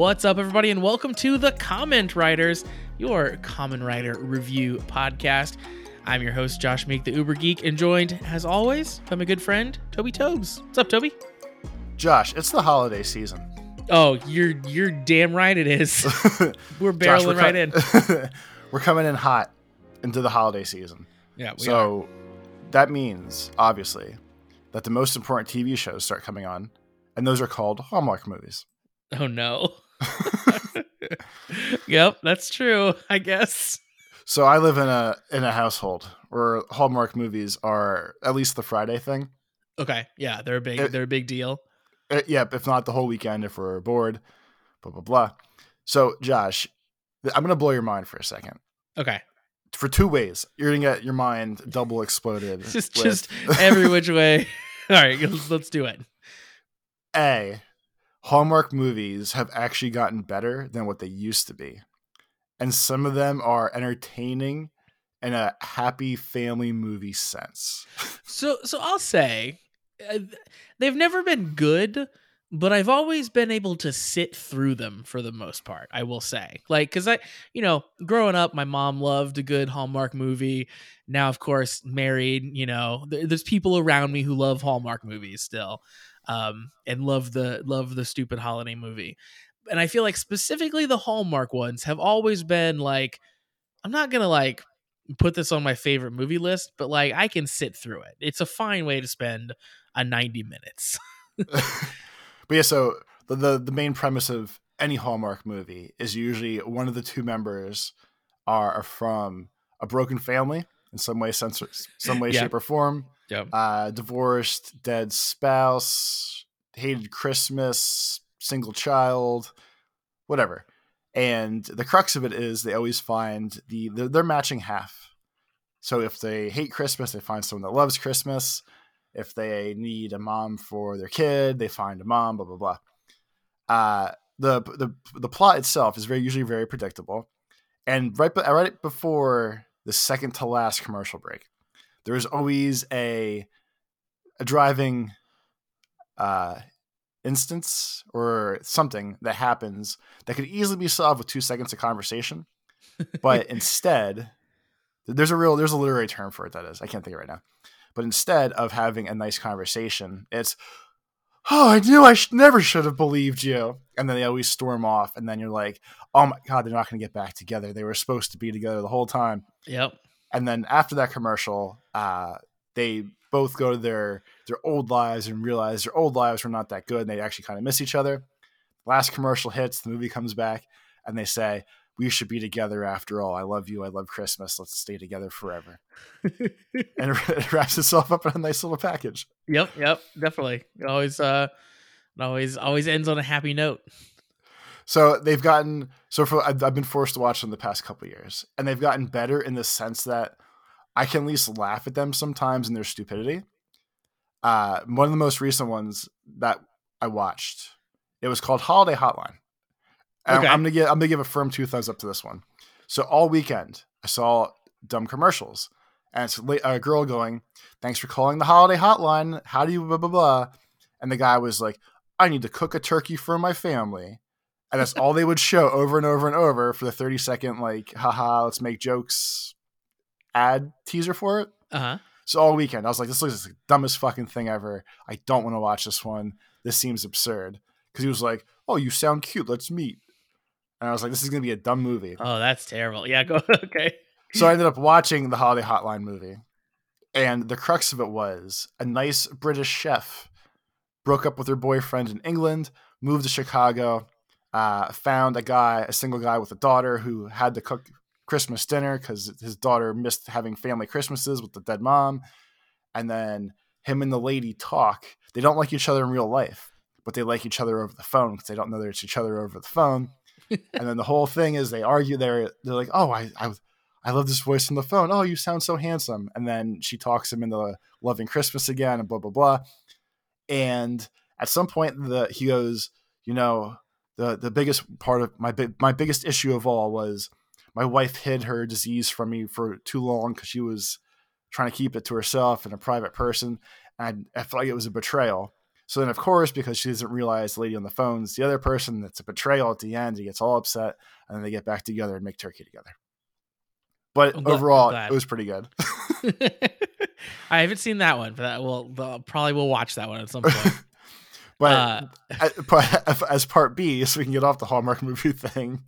What's up, everybody, and welcome to the Comment Riders, your Kamen Rider review podcast. I'm your host, Josh Meek, the Uber Geek, and joined, as always, by my good friend, Toby Tobes. What's up, Toby? Josh, it's the holiday season. Oh, you're you're damn right it is. we're barreling Josh, we're right in. we're coming in hot into the holiday season. Yeah, we are. so that means, obviously, that the most important TV shows start coming on, and those are called Hallmark movies. Oh no. yep, that's true. I guess. So I live in a in a household where Hallmark movies are at least the Friday thing. Okay, yeah, they're a big It- they're a big deal. Uh, yep, if not the whole weekend if we're bored, blah blah blah. So Josh, I'm gonna blow your mind for a second. Okay, For two ways, you're gonna get your mind double exploded. just with- just every which way. All right, let's, let's do it. A, Hallmark movies have actually gotten better than what they used to be. And some of them are entertaining in a happy family movie sense. So so I'll say uh, they've never been good, but I've always been able to sit through them for the most part. I will say, like, because I, you know, growing up, my mom loved a good Hallmark movie. Now, of course, married, you know, there's people around me who love Hallmark movies still, um, and love the love the stupid holiday movie. And I feel like specifically the Hallmark ones have always been like, I'm not gonna like put this on my favorite movie list, but like I can sit through it. It's a fine way to spend a 90 minutes. but yeah, so the, the the main premise of any Hallmark movie is usually one of the two members are, from a broken family in some way, sense, some way, Yeah. shape, or form. Yep. uh, divorced, dead spouse, hated Christmas, single child, whatever. And the crux of it is they always find the they're, matching half. So if they hate Christmas, they find someone that loves Christmas. If they need a mom for their kid, they find a mom. Blah blah blah. Uh, the the the plot itself is very usually very predictable, and right right before the second to last commercial break, there is always a a driving uh, instance or something that happens that could easily be solved with two seconds of conversation, but instead, there's a real there's a literary term for it that is. I can't think of it right now, but instead of having a nice conversation, it's oh I knew I sh- never should have believed you, and then they always storm off, and then you're like oh my god they're not going to get back together. They were supposed to be together the whole time. Yep. And then after that commercial uh, they both go to their their old lives and realize their old lives were not that good. And they actually kind of miss each other. Last commercial hits the movie comes back and they say we should be together after all. I love you. I love christmas. Let's stay together forever. And it wraps itself up in a nice little package. Yep, yep, definitely. It always uh it always always ends on a happy note. So they've gotten so for I've, I've been forced to watch them the past couple years and they've gotten better in the sense that i can at least laugh at them sometimes in their stupidity. Uh one of the most recent ones that i watched it was called holiday hotline. Okay. I'm, I'm gonna give i'm gonna give a firm two thumbs up to this one. So all weekend i saw dumb commercials and it's a girl going thanks for calling the holiday hotline. How do you blah blah blah? And the guy was like i need to cook a turkey for my family and that's all they would show over and over and over for the 30 second like haha let's make jokes ad teaser for it. Uh-huh. so all weekend i was like this looks like the dumbest fucking thing ever. I don't want to watch this one. This seems absurd. Because he was like oh you sound cute. Let's meet. And i was like this is gonna be a dumb movie. Oh, that's terrible. Yeah, go okay. so I ended up watching the Holiday Hotline movie, and the crux of it was a nice British chef broke up with her boyfriend in England, moved to Chicago, uh, found a guy, a single guy with a daughter who had to cook Christmas dinner because his daughter missed having family Christmases with the dead mom, and then him and the lady talk. They don't like each other in real life, but they like each other over the phone because they don't know that it's each other over the phone. and then the whole thing is they argue. They're they're like, oh, I I I love this voice on the phone. Oh, you sound so handsome. And then she talks him into loving Christmas again and blah blah blah. And at some point, the he goes, you know, the the biggest part of my big my biggest issue of all was my wife hid her disease from me for too long because she was trying to keep it to herself and a private person. And I, I felt like it was a betrayal. So then, of course, because she doesn't realize the lady on the phone's the other person, that's a betrayal at the end. He gets all upset, and then they get back together and make turkey together. But I'm overall, glad. it was pretty good. I haven't seen that one, but that will probably will watch that one at some point. But Uh, as, part B, so we can get off the Hallmark movie thing.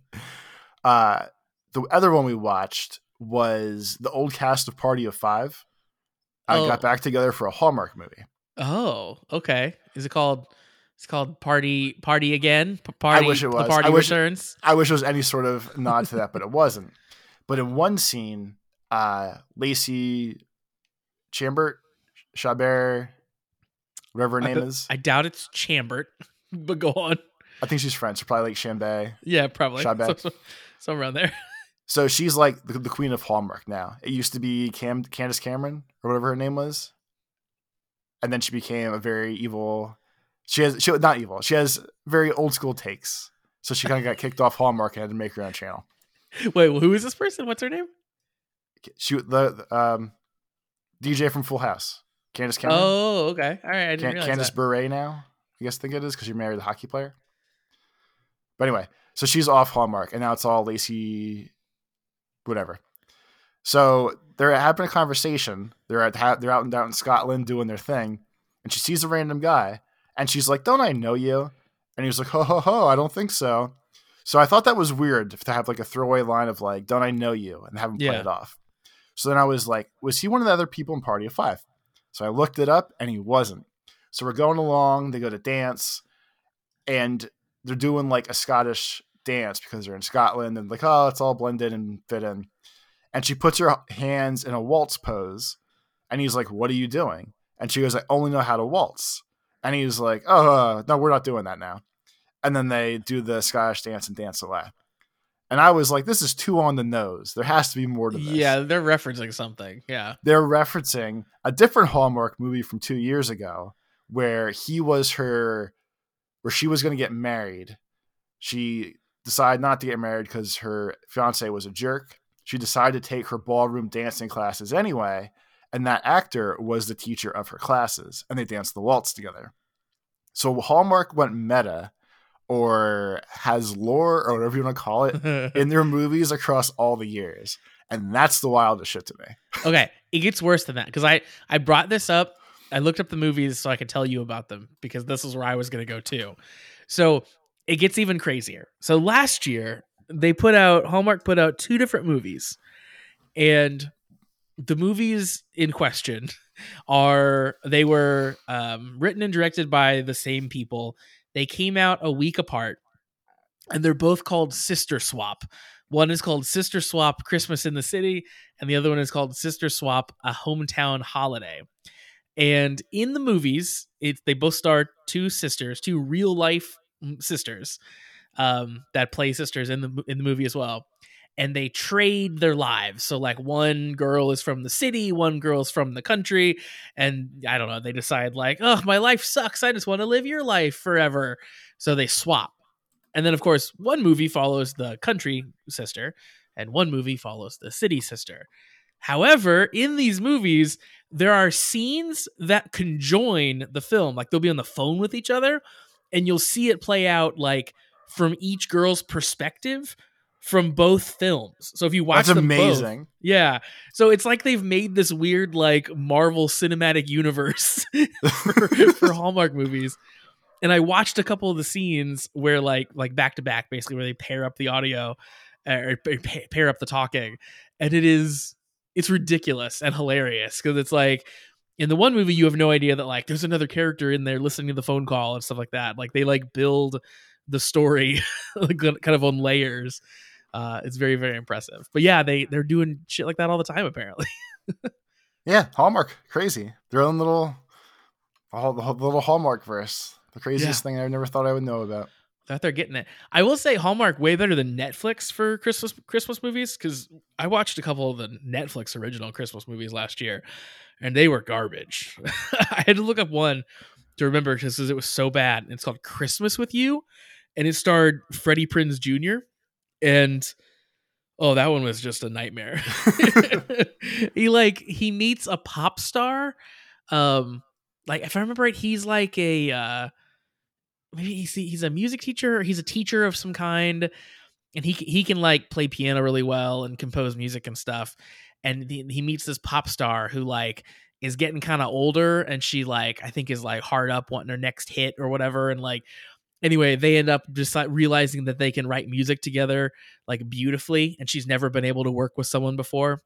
Uh, the other one we watched was the old cast of Party of Five. I Oh. got back together for a Hallmark movie. oh, okay. Is it called? It's called Party Party Again. Party. wish it The was. party I wish- returns. I wish it was any sort of nod to that, but it wasn't. But in one scene, uh, Lacey Chambert, Chabert, whatever her I name is, I doubt it's Chambert, but go on. I think she's French, probably like Chambay. Yeah, probably. Chabert. So, so, somewhere around there. So she's like the, the queen of Hallmark now. It used to be Cam Candace Cameron or whatever her name was, and then she became a very evil. She has she not evil. She has very old school takes. So she kind of got kicked off Hallmark and had to make her own channel. Wait, well, who is this person? What's her name? She the the, um DJ from Full House, Candace Cameron, Oh, okay. All right. I didn't Can- realize Candace that. Bure now. I guess I think it is because she married to the hockey player. But anyway, so she's off Hallmark, and now it's all Lacey, whatever. So they're having a conversation. They're at ha- they're out and out in Scotland doing their thing, and she sees a random guy, and she's like, "Don't I know you?" And he's like, "Ho ho ho! I don't think so." So I thought that was weird to have like a throwaway line of like, "Don't I know you?" and have him play it off. So then I was like, "Was he one of the other people in Party of Five? So I looked it up, and he wasn't. So we're going along. They go to dance, and they're doing like a Scottish dance because they're in Scotland, and like, oh, it's all blended and fit in. And she puts her hands in a waltz pose, and he's like, "What are you doing?" And she goes, "I only know how to waltz." And he's like, "Oh, no, we're not doing that now." And then they do the Scottish dance and dance away. And I was like, "This is too on the nose. There has to be more to this." Yeah, they're referencing something. Yeah. they're referencing a different Hallmark movie from two years ago where he was her, where she was going to get married. She decided not to get married because her fiance was a jerk. She decided to take her ballroom dancing classes anyway, and that actor was the teacher of her classes, and they danced the waltz together. So Hallmark went meta, or has lore, or whatever you want to call it, in their movies across all the years, and that's the wildest shit to me. okay, it gets worse than that because I I brought this up. I looked up the movies so I could tell you about them because this is where I was going to go too. So it gets even crazier. So last year they put out Hallmark put out two different movies, and the movies in question are they were um, written and directed by the same people. They came out a week apart, and they're both called Sister Swap. One is called Sister Swap Christmas in the City, and the other one is called Sister Swap A Hometown Holiday. And in the movies, it they both star two sisters, two real life mm, sisters um, that play sisters in the in the movie as well. And they trade their lives. So like one girl is from the city, one girl's from the country, and I don't know. They decide like, oh, my life sucks. I just want to live your life forever. So they swap. And then of course, one movie follows the country sister, and one movie follows the city sister. However, in these movies, there are scenes that conjoin the film. Like they'll be on the phone with each other, and you'll see it play out like from each girl's perspective from both films. So if you watch That's them both- amazing. yeah. So it's like they've made this weird like Marvel cinematic universe for, for Hallmark movies. And I watched a couple of the scenes where like like back to back basically where they pair up the audio er, er, or pair up the talking and it is it's ridiculous and hilarious because it's like in the one movie you have no idea that like there's another character in there listening to the phone call and stuff like that. Like they like build the story kind of on layers. Uh, it's very very impressive. But yeah, they they're doing shit like that all the time apparently. Yeah, Hallmark, crazy. Their own little, all the little Hallmark verse. The craziest thing I never thought I would know about. That they're getting it. I will say Hallmark way better than Netflix for Christmas Christmas movies because I watched a couple of the Netflix original Christmas movies last year, and they were garbage. I had to look up one to remember because it was so bad. It's called Christmas with You, and it starred Freddie Prinze Jr. and oh, that one was just a nightmare. he like he meets a pop star, um, like if I remember right, he's like a uh maybe he's he's a music teacher or he's a teacher of some kind and he he can like play piano really well and compose music and stuff and he, he meets this pop star who like is getting kind of older and she like I think is like hard up wanting her next hit or whatever and like anyway they end up just realizing that they can write music together like beautifully and she's never been able to work with someone before.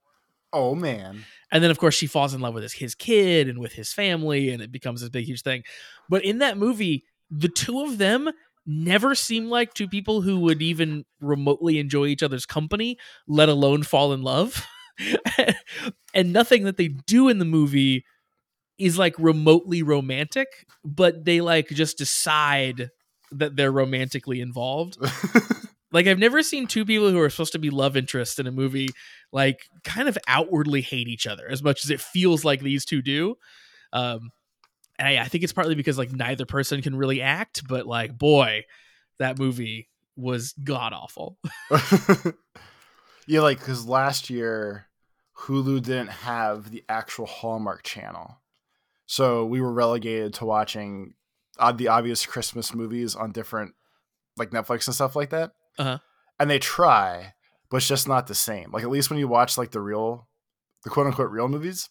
Oh man. and then of course she falls in love with his, his kid and with his family and it becomes this big huge thing. But in that movie the two of them never seem like two people who would even remotely enjoy each other's company let alone fall in love. And nothing that they do in the movie is like remotely romantic but they like just decide that they're romantically involved like I've never seen two people who are supposed to be love interests in a movie like kind of outwardly hate each other as much as it feels like these two do. Um, and I, I think it's partly because like neither person can really act, but like boy, that movie was god awful. yeah, like because last year Hulu didn't have the actual Hallmark channel, so we were relegated to watching uh, the obvious Christmas movies on different like Netflix and stuff like that. Uh-huh. And they try, but it's just not the same. Like at least when you watch like the real, the quote unquote real movies,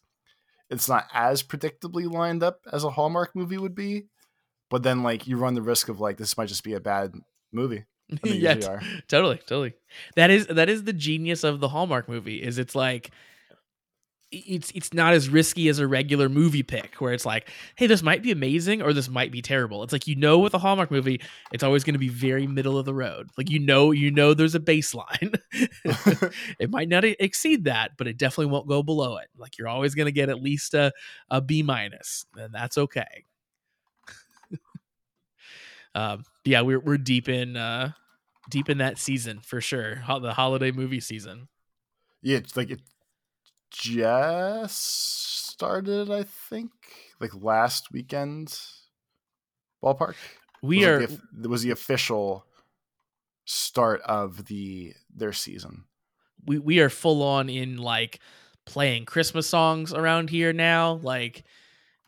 it's not as predictably lined up as a Hallmark movie would be. But then like you run the risk of like this might just be a bad movie. Yeah, are. totally, totally. That is that is the genius of the Hallmark movie. Is it's like it's it's not as risky as a regular movie pick where it's like, hey, this might be amazing or this might be terrible. It's like you know with a Hallmark movie, it's always going to be very middle of the road. Like you know, you know there's a baseline. it might not exceed that, but it definitely won't go below it. Like you're always going to get at least a a B minus, and that's okay. um, yeah, we're we're deep in uh deep in that season for sure. The holiday movie season. Yeah, it's like it just started, I think, like last weekend. Ballpark. We was are Like the, it was the official start of the their season. we we are full on in like playing Christmas songs around here now. Like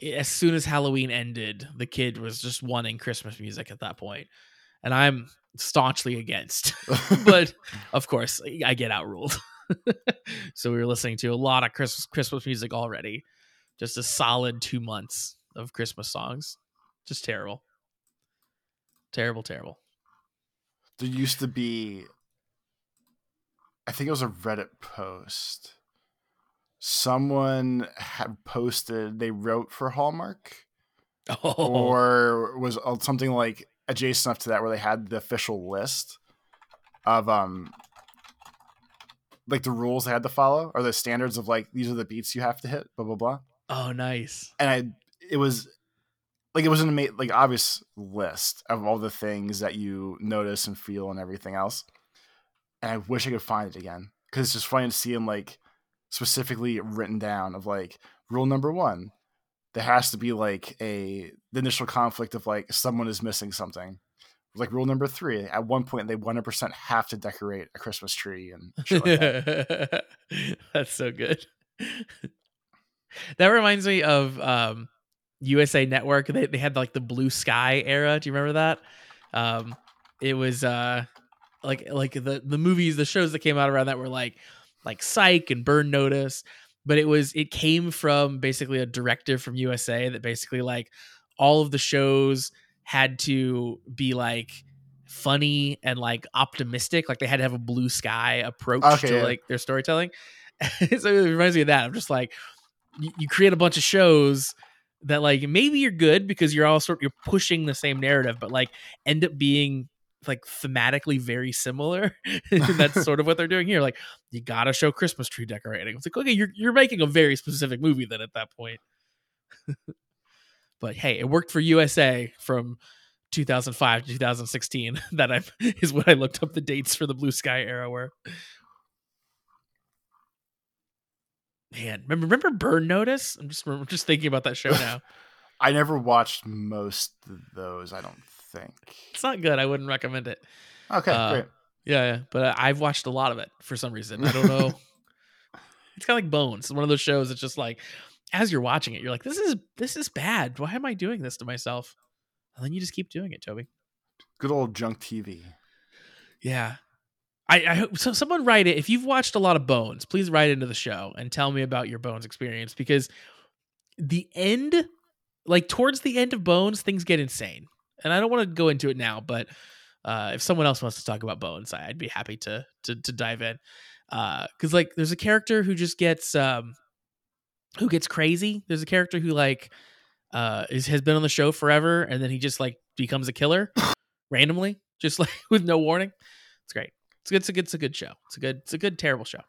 as soon as Halloween ended, the kid was just wanting Christmas music at that point, and I'm staunchly against. but of course, I get outruled. so we were listening to a lot of Christmas Christmas music already. Just a solid two months of Christmas songs. Just terrible. Terrible, terrible. there used to be i think it was a reddit post someone had posted they wrote for hallmark Oh, or was something like adjacent enough to that where they had the official list of um like the rules I had to follow or the standards of like these are the beats you have to hit blah blah blah oh, nice. and I it was like it was an ama- like obvious list of all the things that you notice and feel and everything else. And I wish I could find it again because it's just funny to see them like specifically written down of like rule number one. There has to be like a the initial conflict of like someone is missing something. Like rule number three, at one point they one hundred percent have to decorate a Christmas tree and like that. That's so good. that reminds me of um, USA Network. They they had like the blue sky era. Do you remember that? Um, it was uh, like like the the movies, the shows that came out around that were like like Psych and Burn Notice, but it was it came from basically a directive from USA that basically like all of the shows had to be like funny and like optimistic like they had to have a blue sky approach Okay, to yeah. like their storytelling. So it reminds me of that. I'm just like you, you create a bunch of shows that like maybe you're good because you're all sort of you're pushing the same narrative but like end up being like thematically very similar. That's sort of what they're doing here. Like you gotta show christmas tree decorating. It's like okay you're, you're making a very specific movie then at that point but hey it worked for usa from 2005 to 2016 that i is what i looked up the dates for the blue sky era were man remember remember burn notice i'm just I'm just thinking about that show now I never watched most of those. I don't think. it's not good i wouldn't recommend it Okay, Uh, great. Yeah, yeah, but I've watched a lot of it for some reason. I don't know. it's kind of like Bones. It's one of those shows that's just like as you're watching it, you're like, this is this is bad. Why am I doing this to myself? And then you just keep doing it, Toby. Good old junk TV. Yeah. I, I hope so. Someone write it. If you've watched a lot of Bones, please write into the show and tell me about your Bones experience because the end, like towards the end of Bones, things get insane. And I don't want to go into it now, but uh, if someone else wants to talk about Bones, I'd be happy to to, to dive in. Because uh, like, there's a character who just gets um, who gets crazy. There's a character who like uh is has been on the show forever, and then he just like becomes a killer randomly, just like with no warning. It's great. It's good. It's a good. It's a good show. It's a good. It's a good terrible show.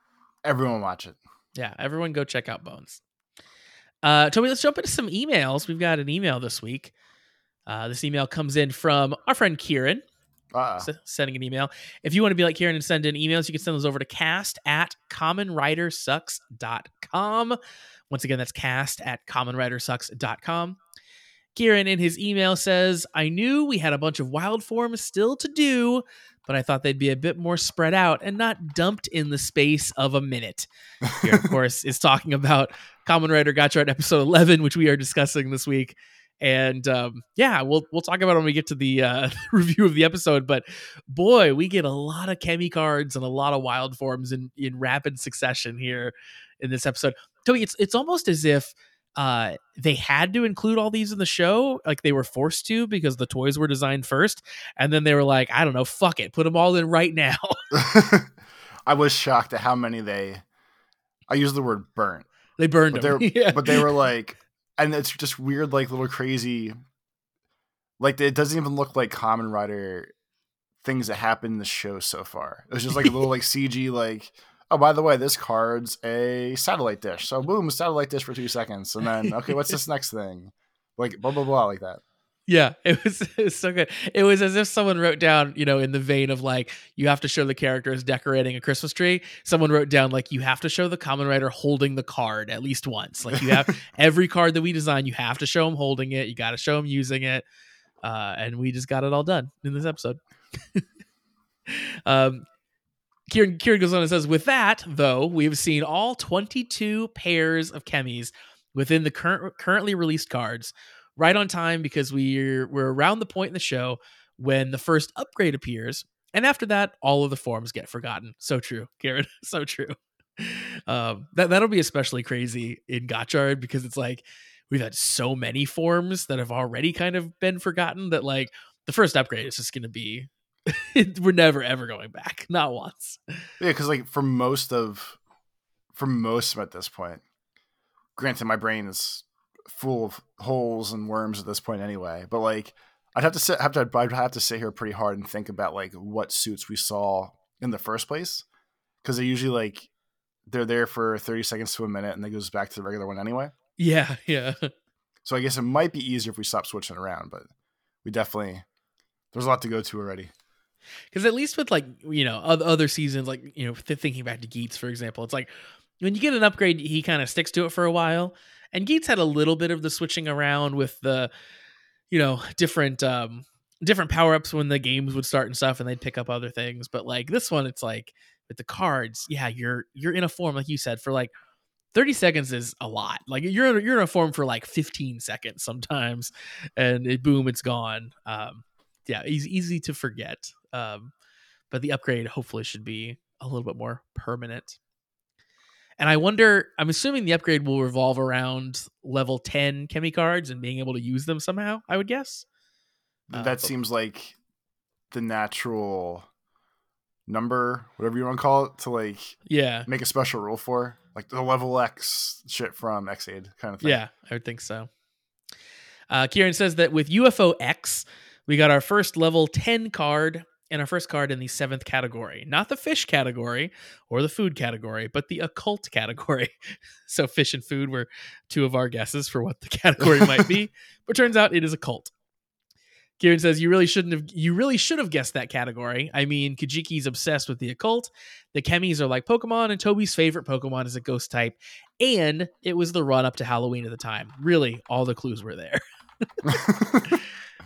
Everyone watch it. Yeah, everyone go check out Bones. Uh, Toby, let's jump into some emails. We've got an email this week. Uh, this email comes in from our friend Kieran. Uh, S- sending an email. If you want to be like Kieran and send in emails, you can send those over to cast at commonwritersucks.com. Once again, that's cast at commonwritersucks.com. Kieran in his email says, I knew we had a bunch of wild forms still to do, but I thought they'd be a bit more spread out and not dumped in the space of a minute. Here, of course, is talking about Kamen Rider Gotchard episode 11, which we are discussing this week. And um, yeah, we'll we'll talk about it when we get to the uh, review of the episode. But boy, we get a lot of chemi cards and a lot of wild forms in in rapid succession here in this episode. Toby, it's it's almost as if uh, they had to include all these in the show, like they were forced to because the toys were designed first, and then they were like, I don't know, fuck it, put them all in right now. I was shocked at how many they. I use the word burnt. they burned But them, yeah. but they were like, and it's just weird, like little crazy. Like it doesn't even look like Kamen Rider things that happen in the show so far. It was just like a little like CG, like oh by the way, this card's a satellite dish. So boom, satellite dish for two seconds, and then okay, what's this next thing? Like blah blah blah, like that. Yeah, it was it was so good. It was as if someone wrote down, you know, in the vein of like you have to show the characters decorating a Christmas tree. Someone wrote down like you have to show the Kamen Rider holding the card at least once. Like you have every card that we design, you have to show him holding it. You got to show him using it. Uh, and we just got it all done in this episode. um, Kieran, Kieran goes on and says, with that though, we've seen all 22 pairs of chemis within the current currently released cards right on time because we're we're around the point in the show when the first upgrade appears and after that all of the forms get forgotten. So true Kieran so true. Um that that'll be especially crazy in Gotchard because it's like we've had so many forms that have already kind of been forgotten that like the first upgrade is just going to be we're never ever going back not once Yeah, because like for most of for most of at this point, granted my brain is full of holes and worms at this point anyway, but like I'd have to sit have to I'd have to sit here pretty hard and think about like what suits we saw in the first place. Because they usually like they're there for 30 seconds to a minute and then goes back to the regular one anyway. yeah yeah So I guess it might be easier if we stop switching around, but we definitely there's a lot to go to already. Because at least with like you know other seasons, like you know th- thinking back to Geats for example, it's like when you get an upgrade, he kind of sticks to it for a while. And Geats had a little bit of the switching around with the you know different um different power ups when the games would start and stuff, and they'd pick up other things. But like this one, it's like with the cards, yeah, you're you're in a form like you said for like. 30 seconds is a lot. Like you're you're in a form for like 15 seconds sometimes and it, boom it's gone. Um yeah, he's easy to forget. Um, but the upgrade hopefully should be a little bit more permanent. And I wonder, I'm assuming the upgrade will revolve around level 10 chemi cards and being able to use them somehow, I would guess. Uh, that but- seems like the natural number, whatever you want to call it, to like Yeah. make a special rule for, like the level X shit from Ex-Aid kind of thing. Yeah, I would think so. Uh, Kieran says that with UFO X, we got our first level 10 card and our first card in the seventh category. Not the fish category or the food category, but the occult category. so, fish and food were two of our guesses for what the category might be, but turns out it is occult. Kieran says you really shouldn't have you really should have guessed that category. I mean, Kajiki's obsessed with the occult. The chemis are like Pokemon, and Toby's favorite Pokemon is a ghost type. And it was the run up to Halloween at the time. Really, all the clues were there.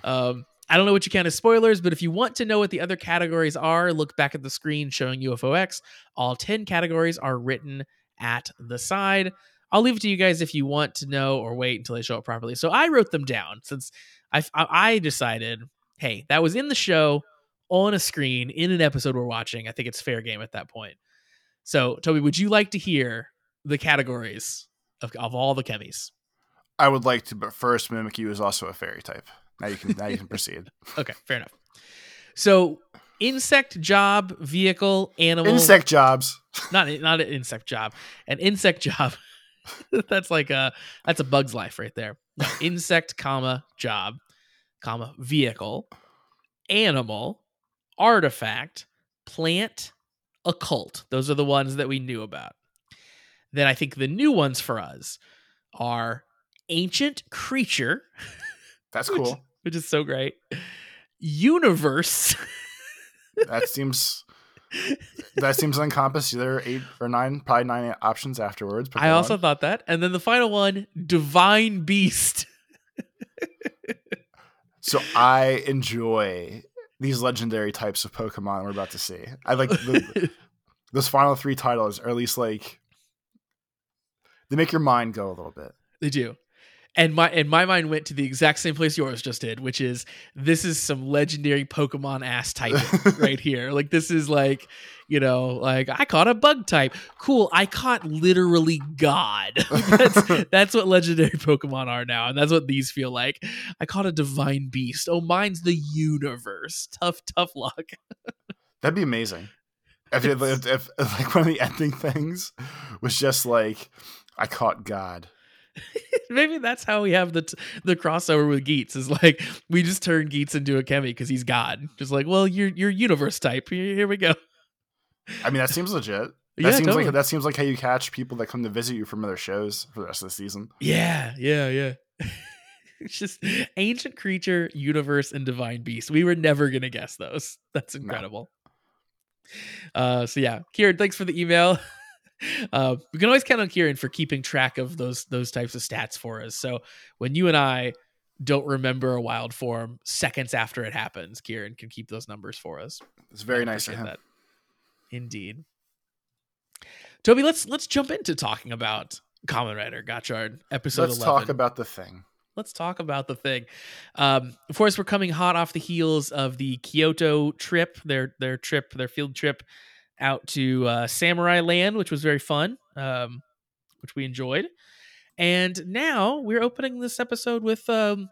Um, I don't know what you count as spoilers, but if you want to know what the other categories are, look back at the screen showing UFOX. All 10 categories are written at the side. I'll leave it to you guys if you want to know or wait until they show up properly. So I wrote them down since I I decided, hey, that was in the show on a screen in an episode we're watching. I think it's fair game at that point. So Toby, would you like to hear the categories of, of all the chemis? I would like to, but first, Mimikyu is also a fairy type. Now you can now you can proceed. Okay, fair enough. So insect job, vehicle, animal, Insect jobs. not not an insect job, an insect job. that's like a that's a bug's life right there. No, insect, comma job, comma vehicle, animal, artifact, plant, occult. Those are the ones that we knew about. Then I think the new ones for us are ancient creature, That's cool. which is so great. Universe. that seems that seems to encompass either eight or nine, probably nine options afterwards. I also thought that. And then the final one, divine beast. so I enjoy these legendary types of Pokemon we're about to see. I like the, those final three titles, or at least like they make your mind go a little bit. They do. And my and my mind went to the exact same place yours just did, which is this is some legendary Pokemon ass type right here. Like this is like, you know, like I caught a bug type. Cool, I caught literally God. that's that's what legendary Pokemon are now, and that's what these feel like. I caught a divine beast. Oh, mine's the universe. Tough, tough luck. That'd be amazing. If, if, if, if like one of the ending things was just like I caught God. Maybe that's how we have the t- the crossover with Geats is like we just turn Geats into a Chemi because he's God. Just like, well, you're you're universe type. Here, we go. I mean, that seems legit. That yeah, seems totally. like that seems like how you catch people that come to visit you from other shows for the rest of the season. yeah, yeah, yeah. it's just ancient creature, universe, and divine beast. We were never gonna guess those. That's incredible. Uh, so yeah, Kieran, thanks for the email. Uh, we can always count on Kieran for keeping track of those those types of stats for us. So when you and I don't remember a wild form seconds after it happens, Kieran can keep those numbers for us. It's very nice of him. That. Indeed. Toby, let's let's jump into talking about Kamen Rider Gotchard episode Let's 11 talk about the thing. let's talk about the thing. Um, of course, we're coming hot off the heels of the Kyoto trip, their their trip, their field trip out to uh, Samurai Land, which was very fun, um, which we enjoyed. And now we're opening this episode with um,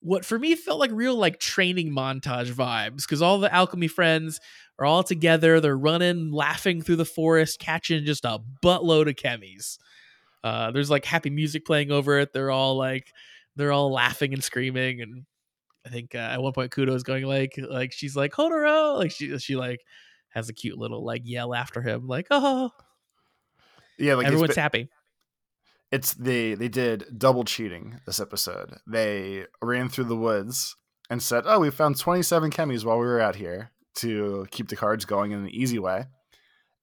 what for me felt like real like training montage vibes because all the alchemy friends are all together. They're running, laughing through the forest, catching just a buttload of chemis. Uh, there's like happy music playing over it. They're all like they're all laughing and screaming and I think uh, at one point Kudo's going like like she's like Hotaro like she she like has a cute little like yell after him like oh Yeah, like everyone's ba- happy it's they they did double cheating this episode. They ran through the woods and said, "Oh, we found 27 chemis while we were out here to keep the cards going in an easy way."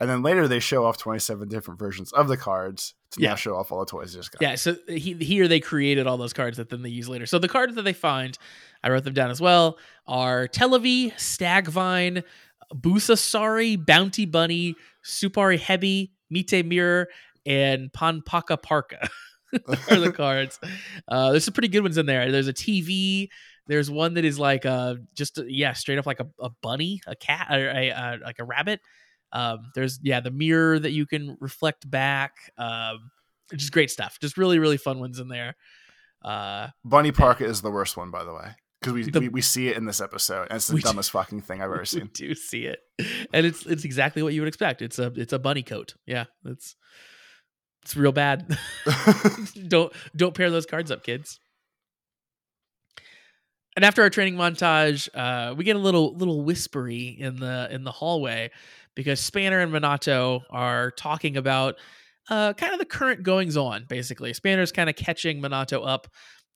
And then later they show off 27 different versions of the cards to Yeah. now show off all the toys they just got. yeah so uh, he, here they created all those cards that then they use later so the cards that they find I wrote them down as well are Televi Stagvine Busasari Bounty Bunny Supari Hebi Mite Mirror and Panpaka Parka are the cards. Uh, there's some pretty good ones in there. There's a TV. There's one that is like uh just yeah, straight up like a, a bunny, a cat, or a, uh like a rabbit. Um, there's yeah, the mirror that you can reflect back. Um, just great stuff. Just really really fun ones in there. Uh, Bunny Parka is the worst one, by the way, because we, The- we we see it in this episode, and it's the We do. dumbest fucking thing I've ever we seen. do see it, and it's it's exactly what you would expect. It's a it's a bunny coat. Yeah, it's it's real bad. don't don't pair those cards up, kids. And after our training montage, uh, we get a little little whispery in the in the hallway because Spanner and Minato are talking about uh, kind of the current goings on. Basically, Spanner's kind of catching Minato up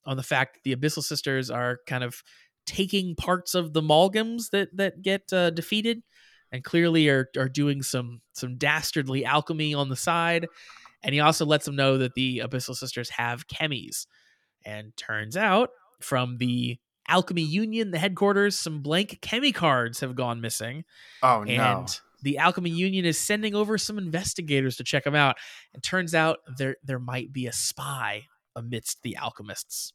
on the fact that the Abyssal Sisters are kind of taking parts of the Malgams that that get uh, defeated, and clearly are are doing some some dastardly alchemy on the side. And he also lets them know that the Abyssal Sisters have chemis. And turns out from the Alchemy Union, the headquarters, some blank chemi cards have gone missing. oh no! And the Alchemy Union is sending over some investigators to check them out. And turns out there there might be a spy amidst the alchemists.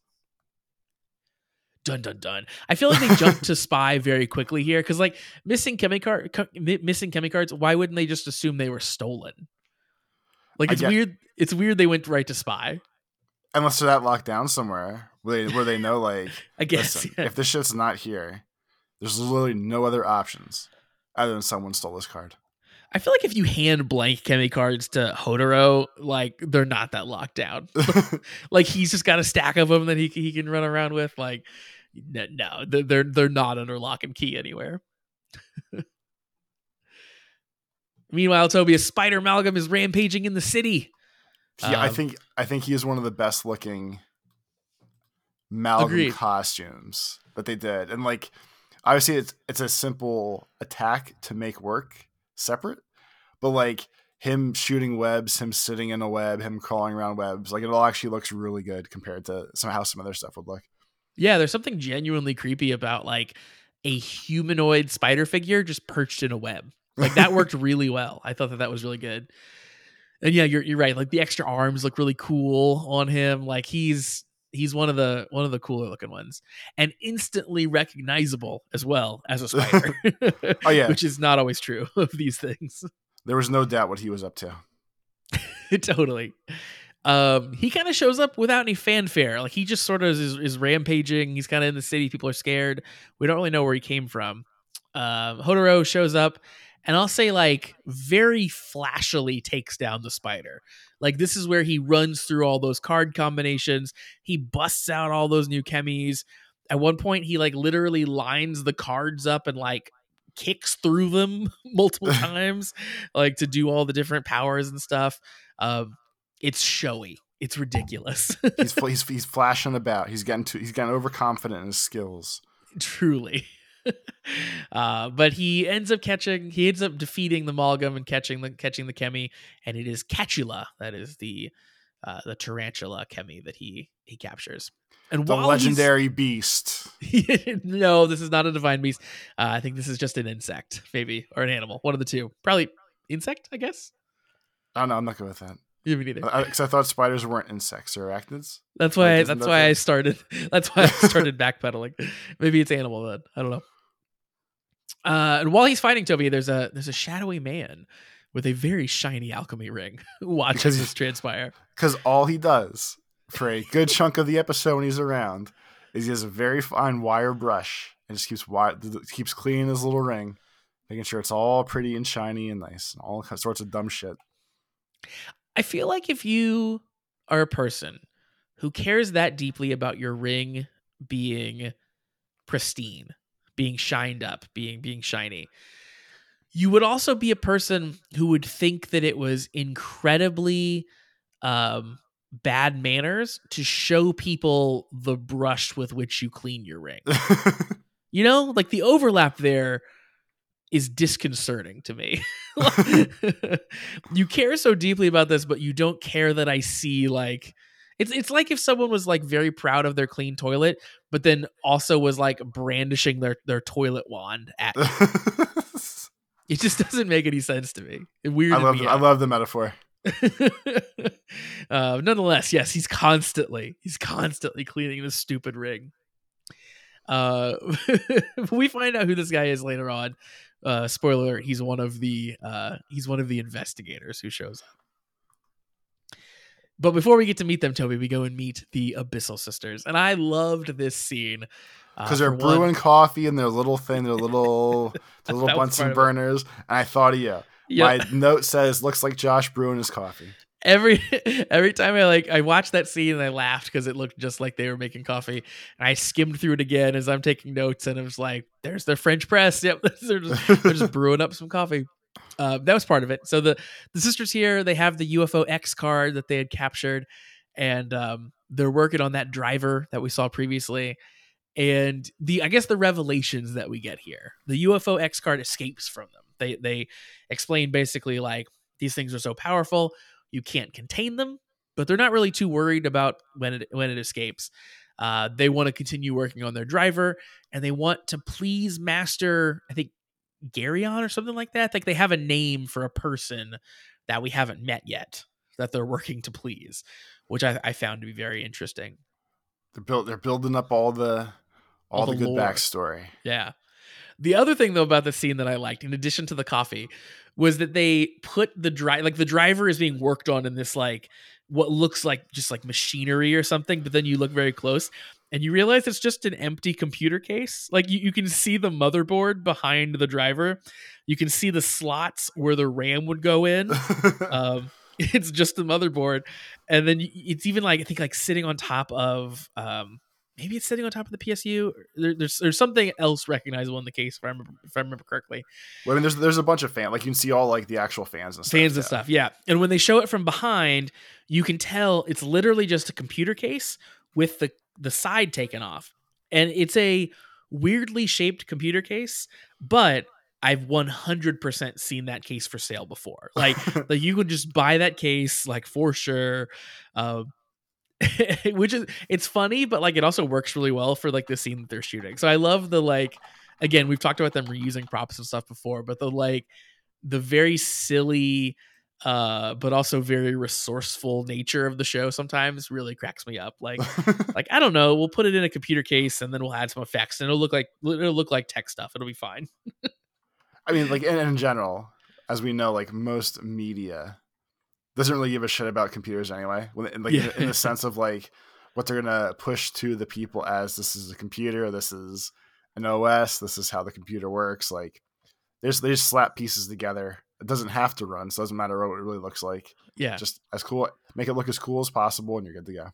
Dun dun dun. I feel like they jumped to spy very quickly here because like missing chemicard missing chemicards. Why wouldn't they just assume they were stolen? Like it's weird. It's weird they went right to spy. Unless they're that locked down somewhere where they, where they know like I guess listen, yeah. if this shit's not here, there's literally no other options other than someone stole this card. I feel like if you hand blank chemi cards to Hotaro, like they're not that locked down. like he's just got a stack of them that he he can run around with. Like no, they're they're not under lock and key anywhere. Meanwhile, Tobias Spider Amalgam is rampaging in the city. Yeah, I Um, think I think he is one of the best looking Malgam Agreed. costumes that they did, and like obviously it's it's a simple attack to make work separate, but like him shooting webs, him sitting in a web, him crawling around webs, like it all actually looks really good compared to some how some other stuff would look. Yeah, there's something genuinely creepy about like a humanoid spider figure just perched in a web. Like that worked really well. I thought that that was really good. And yeah, you're you're right. Like the extra arms look really cool on him. Like he's he's one of the one of the cooler looking ones and instantly recognizable as well as a spider. Oh, yeah. which is not always true of these things. There was no doubt what he was up to. totally. Um, he kind of shows up without any fanfare. Like he just sort of is, is rampaging. He's kind of in the city. People are scared. We don't really know where he came from. Um, Hotaro shows up, and I'll say like very flashily takes down the spider. Like this is where he runs through all those card combinations. He busts out all those new chemis. At one point, he like literally lines the cards up and like kicks through them multiple times, like to do all the different powers and stuff. Um, it's showy. It's ridiculous. He's he's he's flashing about. He's getting too he's getting overconfident in his skills. Truly. uh, but he ends up catching. He ends up defeating the Malgam and catching the catching the Chemi, and it is Catula that is the uh, the tarantula Chemi that he he captures. And The legendary beast. no, this is not a divine beast. Uh, I think this is just an insect, maybe, or an animal. One of the two. Probably insect, I guess. I don't know. I'm not good with that. Yeah, me neither. Because I, thought spiders weren't insects or arachnids. That's why. Like, that's that why I started. That's why I started backpedaling. Maybe it's animal then. I don't know. Uh, and while he's fighting Toby, there's a there's a shadowy man with a very shiny alchemy ring watching Because this transpire. Because all he does for a good chunk of the episode when he's around is he has a very fine wire brush and just keeps wi- keeps cleaning his little ring, making sure it's all pretty and shiny and nice and all sorts of dumb shit. I feel like if you are a person who cares that deeply about your ring being pristine, being shined up, being being shiny, you would also be a person who would think that it was incredibly um bad manners to show people the brush with which you clean your ring. You know, like the overlap there is disconcerting to me. you care so deeply about this, but you don't care that I see like it's it's like if someone was like very proud of their clean toilet, but then also was like brandishing their their toilet wand at. It just doesn't make any sense to me. It weirded I love the, I love the metaphor. uh, nonetheless, yes, he's constantly he's constantly cleaning this stupid ring. Uh, we find out who this guy is later on. Uh, spoiler: he's one of the uh, he's one of the investigators who shows up. But before we get to meet them, Toby, we go and meet the Abyssal Sisters, and I loved this scene uh, Because they're for one- brewing coffee and their little thing, their little their little Bunsen burners. And I thought of you. Yeah. My note says looks like Josh brewing his coffee. every every time I like I watched that scene and I laughed because it looked just like they were making coffee. And I skimmed through it again as I'm taking notes, and I was like, "There's their French press. Yep, they're just, they're just brewing up some coffee." Uh, that was part of it. So the the sisters here they have the UFO X card that they had captured, and um, they're working on that driver that we saw previously. And the I guess the revelations that we get here, the UFO X card escapes from them. They they explain basically like these things are so powerful you can't contain them, but they're not really too worried about when it when it escapes. Uh, they want to continue working on their driver, and they want to please Master. I think Garyon or something like that. Like they have a name for a person that we haven't met yet that they're working to please, which I, I found to be very interesting. They're built. They're building up all the all, All the, the good lore. backstory. Yeah. The other thing though about the scene that I liked, in addition to the coffee, was that they put the drive like the driver is being worked on in this like what looks like just like machinery or something, but then you look very close and you realize it's just an empty computer case. Like you, you can see the motherboard behind the driver. You can see the slots where the RAM would go in. um, it's just the motherboard, and then it's even like I think like sitting on top of um, maybe it's sitting on top of the PSU. There, there's there's something else recognizable in the case if I remember if I remember correctly. well, I mean, there's there's a bunch of fans. Like you can see all like the actual fans and stuff. fans and yeah. stuff. Yeah. And when they show it from behind, you can tell it's literally just a computer case with the the side taken off. And it's a weirdly shaped computer case, but I've 100% seen that case for sale before. Like like you could just buy that case like for sure. Um which is it's funny, but like it also works really well for like the scene that they're shooting. So I love the like again, we've talked about them reusing props and stuff before, but the like the very silly uh but also very resourceful nature of the show sometimes really cracks me up. Like like I don't know, we'll put it in a computer case and then we'll add some effects and it'll look like it'll look like tech stuff. It'll be fine. I mean, like in, in general, as we know, like most media doesn't really give a shit about computers anyway. When, in, like Yeah. in the sense of like what they're gonna push to the people as this is a computer, this is an OS, this is how the computer works. Like there's they just slap pieces together. It doesn't have to run, so it doesn't matter what it really looks like. Yeah. Just as cool, make it look as cool as possible, and you're good to go.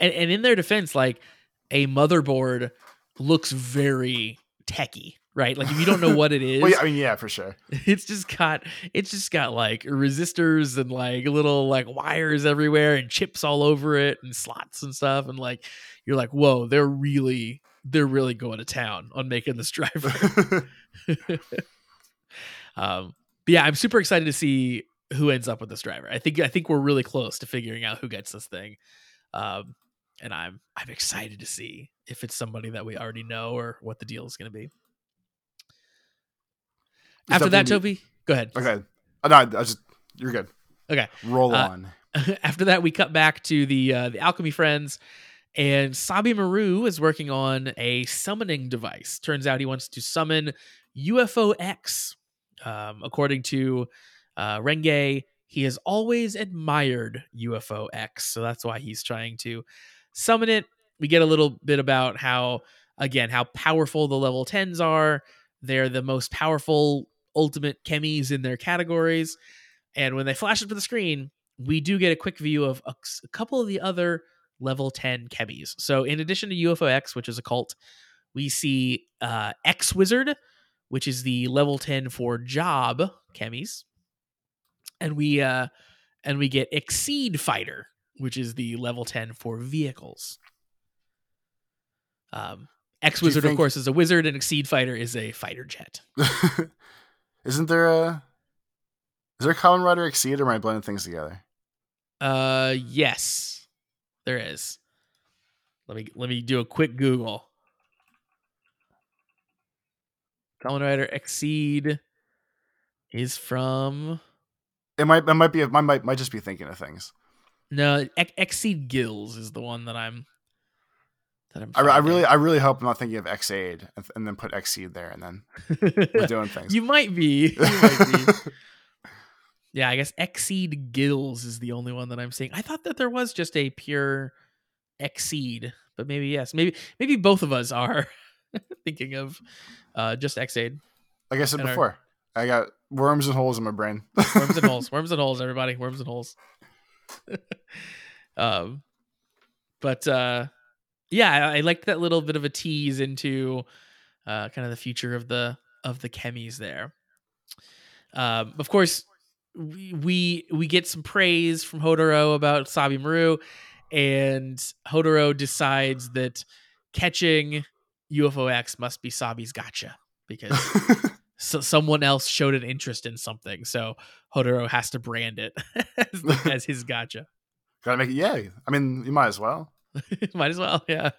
and, and in their defense, like a motherboard looks very techy, right? Like if you don't know what it is, Well, yeah, I mean, yeah, for sure. it's just got it's just got like resistors and like little like wires everywhere and chips all over it and slots and stuff and like you're like whoa they're really they're really going to town on making this driver um but yeah i'm super excited to see who ends up with this driver i think i think we're really close to figuring out who gets this thing um and i'm i'm excited to see if it's somebody that we already know or what the deal is going to be It's after that definitely- toby go ahead Okay. Uh, no, I just you're good. Okay. Roll Uh, on. after that we cut back to the uh, the alchemy friends and sabi maru is working on a summoning device turns out he wants to summon ufo x um, according to uh, renge he has always admired ufo x so that's why he's trying to summon it. We get a little bit about how again how powerful the level 10s are. They're the most powerful ultimate chemis in their categories. And when they flash up to the screen we do get a quick view of a, a couple of the other level 10 chemis. So, in addition to UFO X, which is a cult, we see uh, X Wizard, which is the level 10 for job chemis. And we uh and we get Exceed Fighter, which is the level 10 for vehicles. Um X Wizard, of course, is a wizard, and Exceed Fighter is a fighter jet. Isn't there a is there a Kamen Rider exceed or am I blending things together? Uh yes. There is. Let me let me do a quick Google. Kamen Rider Exceed is from It might it might be I might might just be thinking of things. no Ex- Exceed Gills is the one that I'm that I'm I, I really I really hope I'm not thinking of Ex-Aid and, and then put Exceed there and then we're doing things. you might be. You might be. Yeah, I guess Exceed Gills is the only one that I'm seeing. I thought that there was just a pure Exceed, but maybe yes. Maybe maybe both of us are thinking of uh just Ex-Aid. like I said and our- before, I got worms and holes in my brain. Worms and holes. Worms and holes, everybody. Worms and holes. um but uh yeah, I, I liked that little bit of a tease into uh kind of the future of the of the chemis there. Um of course we we, we get some praise from Hotaro about Sabi Maru and Hotaro decides that catching UFO X must be Sabi's gotcha because so someone else showed an interest in something, so Hotaro has to brand it as, as his gotcha. Gotta make it. Yeah, I mean you might as well. Might as well, yeah.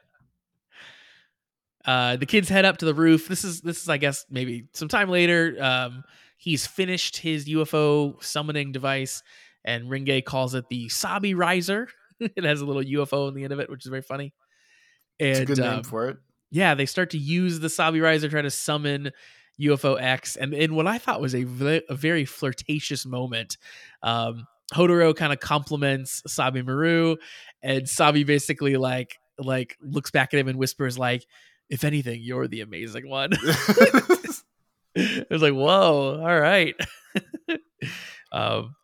Uh, the kids head up to the roof. This is this is I guess maybe some time later. Um, he's finished his UFO summoning device, and Renge calls it the Sabi Riser. it has a little UFO in the end of it, which is very funny. And It's a good um, name for it. Yeah, they start to use the Sabi Riser trying to summon UFO X, and in what I thought was a, a very flirtatious moment, um, Hotaro kind of compliments Sabi Maru, and Sabi basically like like looks back at him and whispers like, "If anything, you're the amazing one." it was like, whoa, all right. um,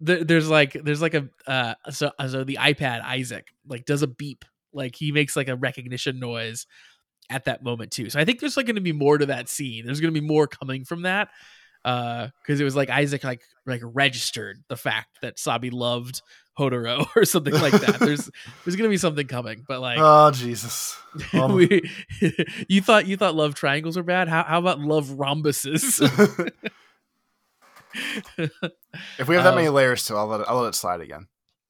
there, there's like there's like a uh, so so the iPad Isaac like does a beep, like he makes like a recognition noise at that moment too. So I think there's like going to be more to that scene. There's going to be more coming from that uh because it was like Isaac like like registered the fact that Sabi loved Hotaro or something like that. There's there's going to be something coming, but like oh Jesus! Um, we, you thought you thought love triangles were bad. How how about love rhombuses? if we have that Um, many layers to, I'll let it, I'll let it slide again.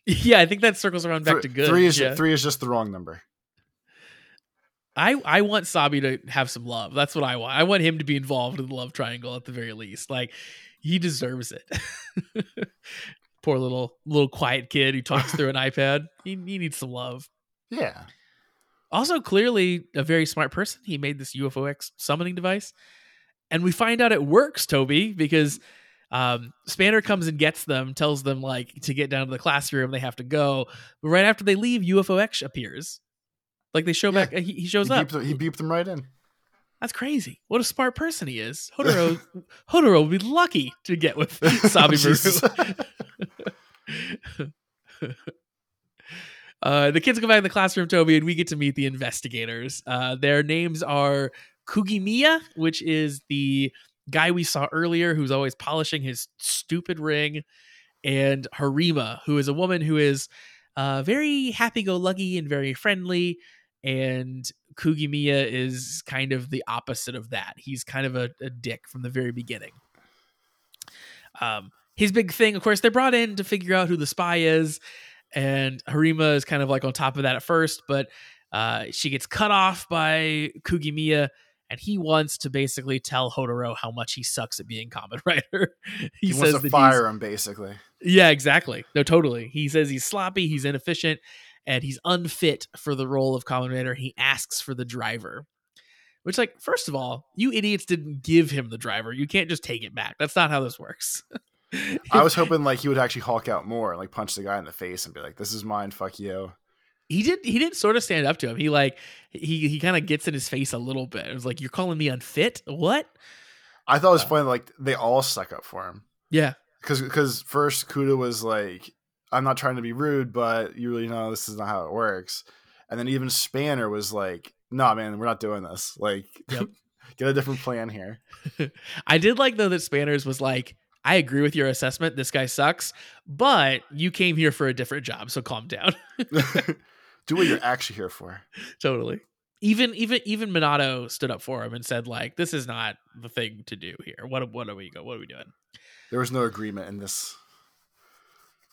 yeah, I think that circles around back Three- to good. Three is yeah. three is just the wrong number. I I want Sabi to have some love. That's what I want. I want him to be involved in the love triangle at the very least. Like he deserves it. Poor little little quiet kid who talks through an iPad. He, he needs some love. Yeah. Also, clearly a very smart person. He made this UFOX summoning device, and we find out it works, Toby, because um, Spanner comes and gets them, tells them like to get down to the classroom, they have to go. But right after they leave, UFOX appears. Like they show Yeah. back, he, he shows he, up. he beeped them right in. That's crazy. What a smart person he is. Hotaro, Hotaro will be lucky to get with Sabi Jesus. Maru. Uh, the kids go back in the classroom, Toby, and we get to meet the investigators. Uh, their names are Kugimiya, which is the guy we saw earlier who's always polishing his stupid ring, and Harima, who is a woman who is uh, very happy go lucky and very friendly. And Kugimiya is kind of the opposite of that. He's kind of a, a dick from the very beginning. Um, his big thing, of course, they're brought in to figure out who the spy is, and Harima is kind of like on top of that at first, but uh, she gets cut off by Kugimiya, and he wants to basically tell Hotaro how much he sucks at being Kamen Rider. he, He, says wants to fire him, basically. yeah, exactly. No, totally. He says he's sloppy, he's inefficient, and he's unfit for the role of Kamen Rider. He asks for the driver. Which, like, first of all, you idiots didn't give him the driver. You can't just take it back. That's not how this works. I was hoping like he would actually hulk out more and like punch the guy in the face and be like, "This is mine, fuck you." he did he did sort of stand up to him. He like he he kind of gets in his face a little bit. It was like, You're calling me unfit? What? I thought it was Uh, funny like they all stuck up for him Yeah. because because first Kudo was like, "I'm not trying to be rude, but you really know this is not how it works," and then even Spanner was like, "No, man, we're not doing this. Like, Yep. get a different plan here." I did like though that Spanners was like, I agree with your assessment. This guy sucks, but you came here for a different job, so calm down. Do what you're actually here for. totally. Even even even Minato stood up for him and said like, "This is not the thing to do here. What what are we go? What are we doing?" There was no agreement in this.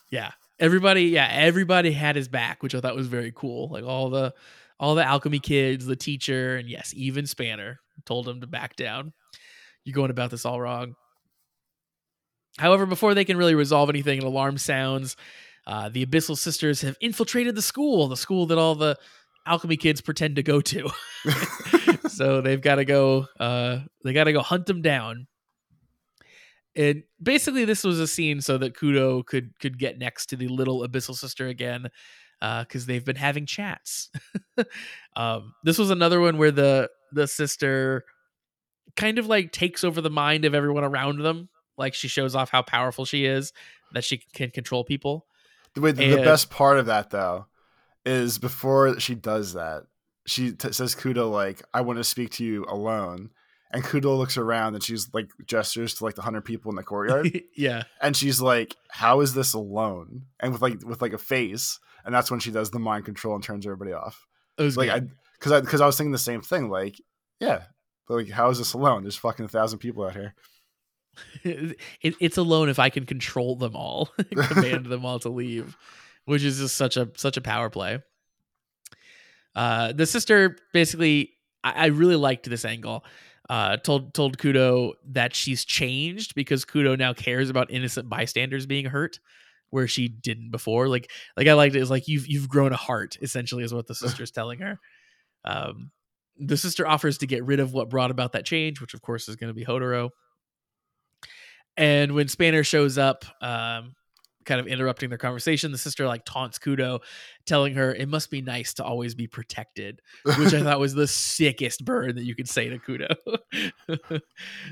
Yeah, everybody. Yeah, everybody had his back, which I thought was very cool. Like all the all the alchemy kids, the teacher, and yes, even Spanner told him to back down. You're going about this all wrong. However, before they can really resolve anything, an alarm sounds. Uh, the Abyssal Sisters have infiltrated the school, the school that all the alchemy kids pretend to go to. so they've got to go. Uh, they got to go hunt them down. And basically, this was a scene so that Kudo could could get next to the little Abyssal Sister again, because they've been having chats. um, this was another one where the the sister kind of like takes over the mind of everyone around them. Like she shows off how powerful she is, that she can control people. The, way, the best part of that though is before she does that, she t- says Kudo like, "I want to speak to you alone." And Kudo looks around and she's like gestures to like the hundred people in the courtyard, yeah, and she's like, "How is this alone?" And with like with like a face, and that's when she does the mind control and turns everybody off. it was Like I, because I because I was thinking the same thing. Like, yeah, but, like how is this alone? There's fucking a thousand people out here. it, it's alone if I can control them all, command them all to leave, which is just such a such a power play. Uh, the sister basically I, I really liked this angle. Uh, told told Kudo that she's changed because Kudo now cares about innocent bystanders being hurt, where she didn't before. Like like I liked it. It's like you've you've grown a heart. Essentially, is what the sister's telling her. Um, the sister offers to get rid of what brought about that change, which of course is going to be Hodoro. And when Spanner shows up, um, kind of interrupting their conversation, the sister like taunts Kudo, telling her it must be nice to always be protected, which I thought was the sickest burn that you could say to Kudo.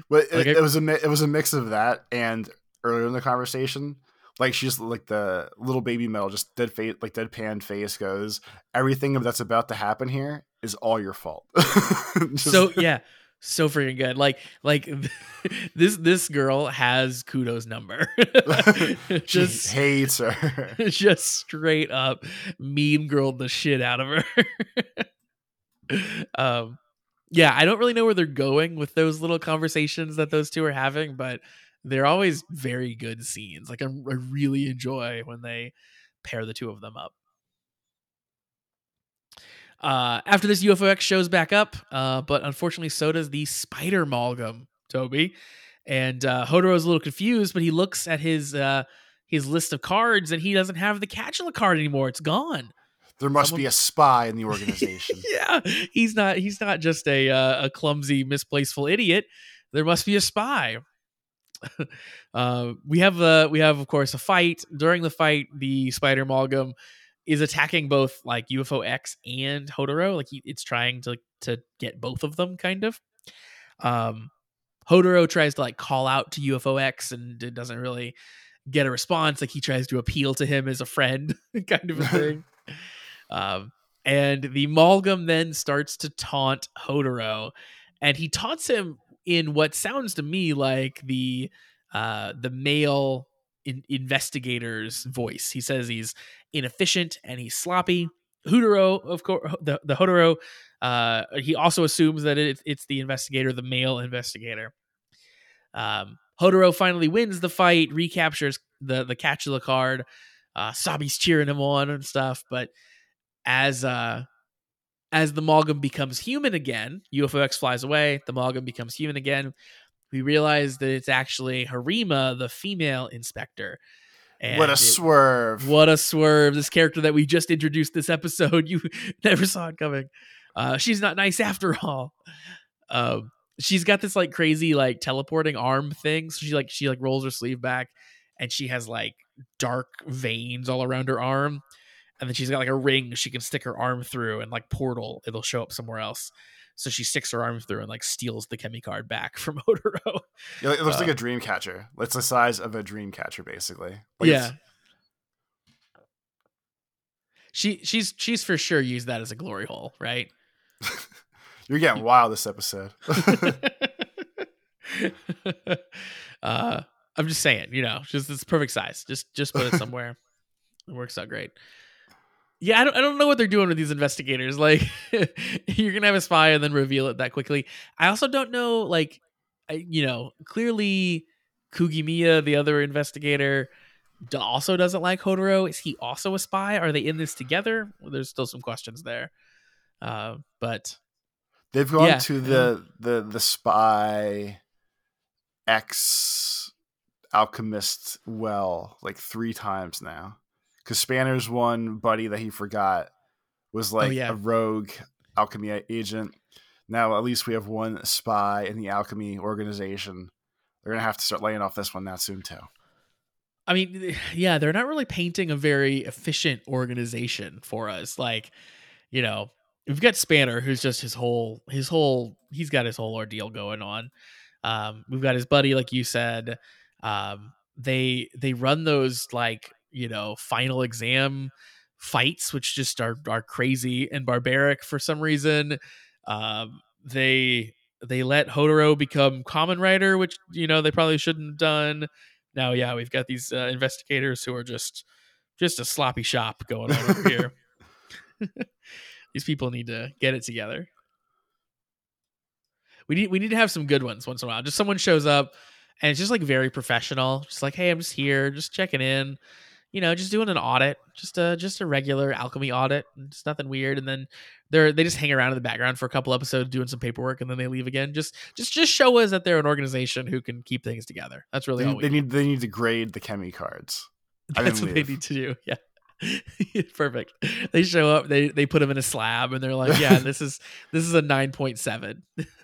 But Like, it, I- it was a mi- it was a mix of that and earlier in the conversation, like she's like the little baby metal, just dead face, like deadpan face goes. Everything that's about to happen here is all your fault. Just- so yeah, so freaking good. Like like this this girl has Kudo's number. she just hates her. just straight up mean girled the shit out of her. um yeah, I don't really know where they're going with those little conversations that those two are having, but they're always very good scenes. Like I, I really enjoy when they pair the two of them up. Uh, after this, UFOX shows back up, uh, but unfortunately, so does the Spider Amalgam, Toby. And uh, Hotaro's a little confused, but he looks at his uh, his list of cards and he doesn't have the Catchula card anymore. It's gone. There must Someone- be a spy in the organization. yeah, he's not he's not just a uh, a clumsy, misplaceful idiot. There must be a spy. uh, we have uh, we have of course a fight. During the fight, the Spider Amalgam is attacking both like UFO X and Hotaro. Like he, it's trying to to get both of them, kind of. Um, Hotaro tries to like call out to UFO X and it doesn't really get a response. Like he tries to appeal to him as a friend, kind of a thing. um, and the Malgam then starts to taunt Hotaro, and he taunts him in what sounds to me like the uh, the male in- investigator's voice. He says he's inefficient and he's sloppy. Hotaro, of course, the the Hotaro. Uh, he also assumes that it, it's the investigator, the male investigator. Um, Hotaro finally wins the fight, recaptures the the Catchula card. Uh, Sabi's cheering him on and stuff, but as uh as the Malgam becomes human again, UFOX flies away, the Malgam becomes human again. We realize that it's actually Harima, the female inspector. And what a it- swerve! what a swerve. This character that we just introduced this episode, you never saw it coming. Uh, she's not nice after all. Um, she's got this like crazy like teleporting arm thing. So she like she like rolls her sleeve back and she has like dark veins all around her arm. And then she's got like a ring she can stick her arm through and like portal, it'll show up somewhere else. So she sticks her arm through and like steals the chemi card back from Hotaro. It it looks like uh, a dream catcher. It's the size of a dream catcher, basically. Like yeah. She she's she's for sure used that as a glory hole, right? You're getting wild this episode. uh, I'm just saying, you know, just it's perfect size. Just just put it somewhere. it works out great. Yeah, I don't I don't know what they're doing with these investigators. Like you're gonna have a spy and then reveal it that quickly. I also don't know, like, I, you know, clearly Kugimiya, the other investigator, also doesn't like Hotaro. Is he also a spy? Are they in this together? Well, there's still some questions there. Uh, but They've gone Yeah. to the the the spy ex alchemist well like three times now. Because Spanner's one buddy that he forgot was like Oh, yeah. a rogue alchemy agent. Now at least we have one spy in the alchemy organization. They're gonna have to start laying off this one that soon too. I mean, yeah, they're not really painting a very efficient organization for us. Like, you know, we've got Spanner, who's just his whole his whole he's got his whole ordeal going on. Um, we've got his buddy, like you said. Um, they they run those like you know final exam fights, which just are are crazy and barbaric for some reason. Um, they they let Hotaro become Kamen Rider, which you know they probably shouldn't have done. Now yeah we've got these uh, investigators who are just just a sloppy shop going on over here. These people need to get it together. We need we need to have some good ones once in a while. Just someone shows up and it's just like very professional. Just like hey i'm just here just checking in you know, just doing an audit, just a just a regular alchemy audit, just nothing weird. And then they're they just hang around in the background for a couple episodes doing some paperwork, and then they leave again. Just just just show us that they're an organization who can keep things together. That's really They, all they need. they need to grade the chemi cards. That's what they need to do. Yeah. Perfect. They show up, they they put them in a slab and they're like, "Yeah, this is this is a 9.7."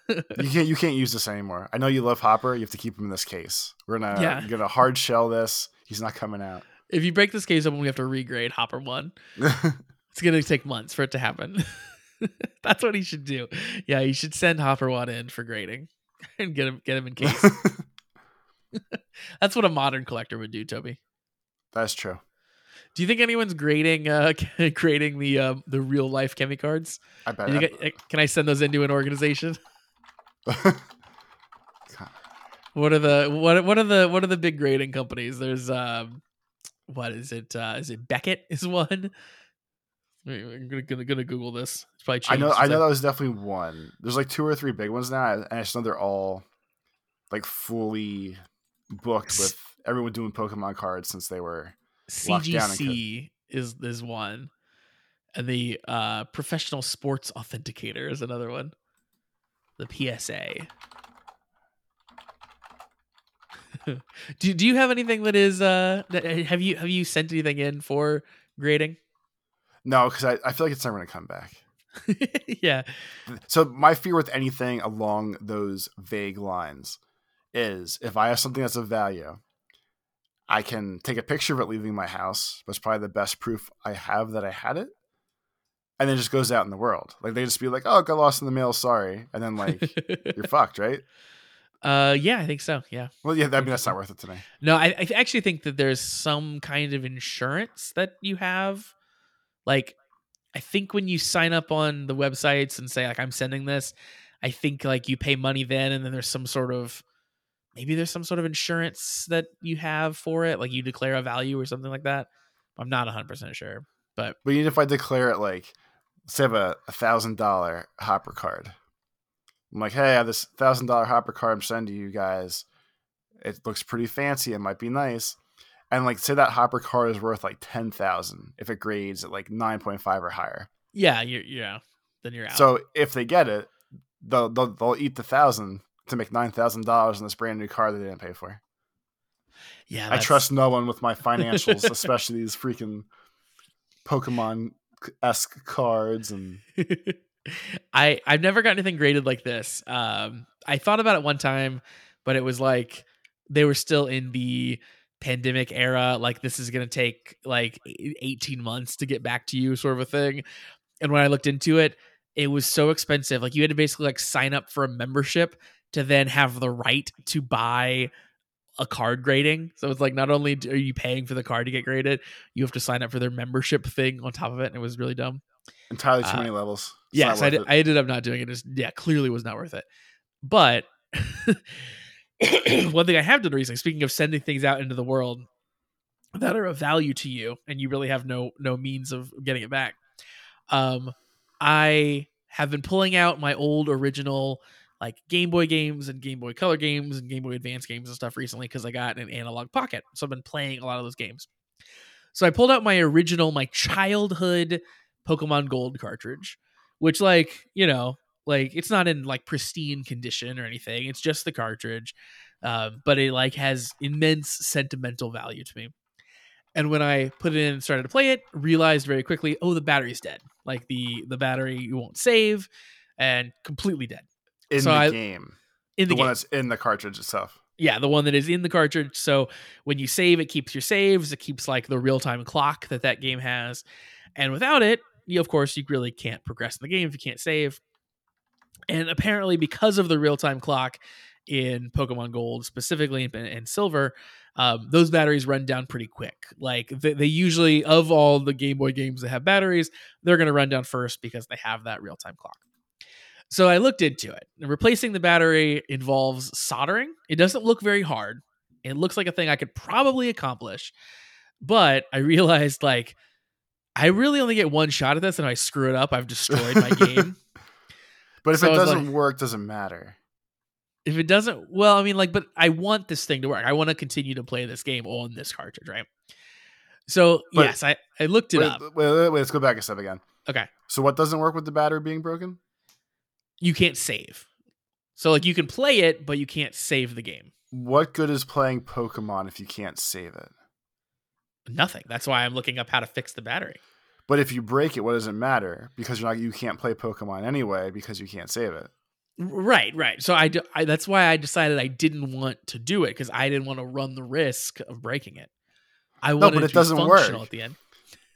You can't you can't use this anymore. I know you love Hopper. You have to keep him in this case. We're gonna Yeah. gonna hard shell this. He's not coming out. If you break this case open, we have to regrade Hopper 1. It's going to take months for it to happen. That's what he should do. Yeah, he should send Hopper 1 in for grading and get him get him in case. That's what a modern collector would do, Toby. That's true. Do you think anyone's grading uh grading the uh, the real life chemi cards? I bet. You get- can I send those into an organization? What are the what what are the what are the big grading companies? There's um what is it? Uh is it Beckett is one? I'm gonna, gonna, gonna Google this. It's probably I know. I know that was definitely one. There's like two or three big ones now, and I just know they're all like fully booked with everyone doing Pokemon cards since they were. locked down and could- CGC is is one, and the uh, professional sports authenticator is another one. The PSA. do Do you have anything that is uh that, have you have you sent anything in for grading? No, because I, I feel like it's never gonna come back. yeah, So my fear with anything along those vague lines is if I have something that's of value, I can take a picture of it leaving my house. That's probably the best proof I have that I had it. And then it just goes out in the world. Like they just be like, "Oh, it got lost in the mail. Sorry," and then like you're fucked, right? Uh, yeah, I think so. Yeah. Well, yeah. I mean, that's not worth it to me. No, I, I actually think that there's some kind of insurance that you have. Like, I think when you sign up on the websites and say like I'm sending this, I think like you pay money then, and then there's some sort of maybe there's some sort of insurance that you have for it, like you declare a value or something like that. I'm not 100 percent sure, but But even if I declare it like, say, I have a thousand dollar hopper card, I'm like, hey, I have this thousand dollar hopper car I'm sending to you guys. It looks pretty fancy. It might be nice. And like, say that hopper car is worth like ten thousand if it grades at like nine point five or higher. yeah, you yeah, then you're out. So if they get it, they'll they'll, they'll eat the thousand to make nine thousand dollars on this brand new car that they didn't pay for. yeah, I trust no one with my financials, especially these freaking Pokemon esque cards and I I've never got anything graded like this. Um, I thought about it one time, but it was like they were still in the pandemic era. Like this is gonna take like e- eighteen months to get back to you, sort of a thing. And when I looked into it, it was so expensive. Like you had to basically like sign up for a membership to then have the right to buy a card grading. So it's like not only are you paying for the card to get graded, you have to sign up for their membership thing on top of it. And it was really dumb. entirely too Uh, many levels. It's so I, did. I ended up not doing it. Just yeah, clearly was not worth it. But one thing I have done recently, speaking of sending things out into the world that are of value to you, and you really have no no means of getting it back, um, I have been pulling out my old original like Game Boy games and Game Boy Color games and Game Boy Advance games and stuff recently because I got an Analogue Pocket, so I've been playing a lot of those games. So I pulled out my original, my childhood Pokemon Gold cartridge, which like you know like it's not in like pristine condition or anything it's just the cartridge um, but it like has immense sentimental value to me. And when i put it in and started to play it realized very quickly oh the battery's dead. Like the the battery you won't save and completely dead. In so the I- game. in The, the, one that's in the cartridge itself. yeah the one that is in the cartridge. So when you save it keeps your saves it keeps like the real-time clock that that game has. And without it of course you really can't progress in the game if you can't save and apparently because of the real-time clock in pokemon gold specifically and, and silver um, those batteries run down pretty quick like they, they usually of all the game boy games that have batteries they're going to run down first because they have that real-time clock so I looked into it. Replacing the battery involves soldering. It doesn't look very hard. It looks like a thing I could probably accomplish. But I realized like I really only get one shot at this and if I screw it up, I've destroyed my game. But if So it doesn't like- work, doesn't matter. if it doesn't well, I mean like but I want this thing to work. I want to continue to play this game on this cartridge, right? So But- yes, I, I looked it Wait, up. wait, wait, wait, let's go back a step again. Okay. So what doesn't work with the battery being broken? You can't save. So like you can play it, but you can't save the game. What good is playing Pokemon if you can't save it? Nothing. That's why I'm looking up how to fix the battery. But if you break it, what does it matter? Because you're not you can't play Pokemon anyway because you can't save it. Right, right. So I—that's why I decided I didn't want to do it because I didn't want to run the risk of breaking it. I wanted but it doesn't be work. at the end.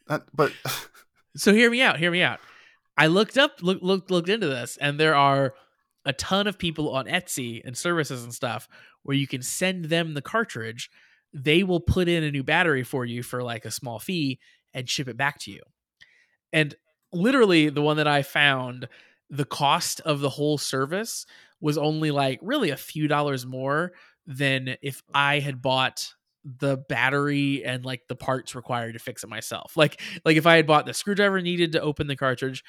That, but So hear me out. Hear me out. I looked up, look, looked, looked into this, and there are a ton of people on Etsy and services and stuff where you can send them the cartridge. They will put in a new battery for you for like a small fee and ship it back to you. And literally, the one that I found, the cost of the whole service was only like really a few dollars more than if I had bought the battery and like the parts required to fix it myself. Like like if I had bought the screwdriver needed to open the cartridge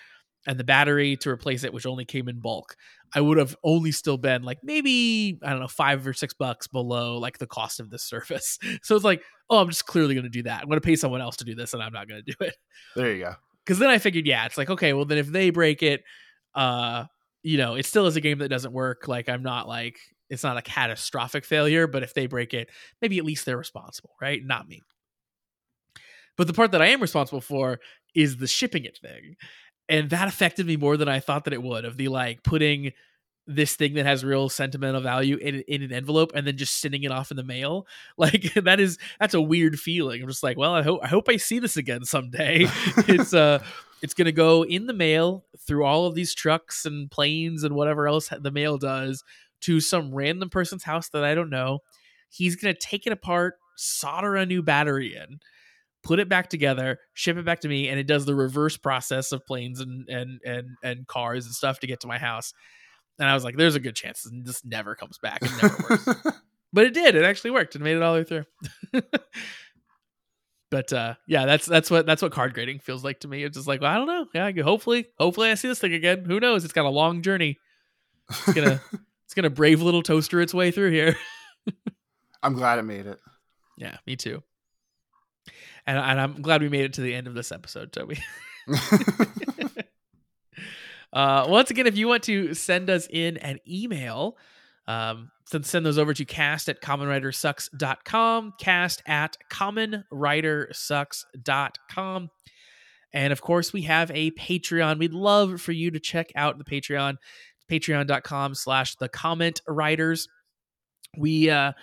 and the battery to replace it, which only came in bulk, I would have only still been like maybe I don't know five or six bucks below like the cost of this service. So it's like, oh, I'm just clearly going to do that. I'm going to pay someone else to do this, and I'm not going to do it. there you go. Because then I figured, yeah, it's like okay, well then if they break it, uh, you know, it still is a game that doesn't work. Like I'm not like it's not a catastrophic failure, but if they break it, maybe at least they're responsible, right? Not me. But the part that I am responsible for is the shipping it thing. And that affected me more than I thought that it would of the like putting this thing that has real sentimental value in, in an envelope and then just sending it off in the mail. Like that is that's a weird feeling. I'm just like, well, I hope I hope I see this again someday. it's uh it's gonna go in the mail through all of these trucks and planes and whatever else the mail does to some random person's house that I don't know. He's gonna take it apart, solder a new battery in, put it back together, ship it back to me, and it does the reverse process of planes and and and and cars and stuff to get to my house. And I was like, "There's a good chance this never comes back. It never works." but it did. It actually worked and made it all the way through. but uh, yeah, that's that's what that's what card grading feels like to me. It's just like, well, I don't know. Yeah, I hopefully, hopefully, I see this thing again. Who knows? It's got a long journey. It's gonna it's gonna brave little toaster its way through here. I'm glad it made it. Yeah, me too. And, and I'm glad we made it to the end of this episode, Toby. uh, once again, if you want to send us in an email, um, send, send those over to cast at commonwritersucks.com, cast at commonwritersucks.com. And of course, we have a Patreon. We'd love for you to check out the Patreon, patreon.com slash the Comment Riders. We, uh,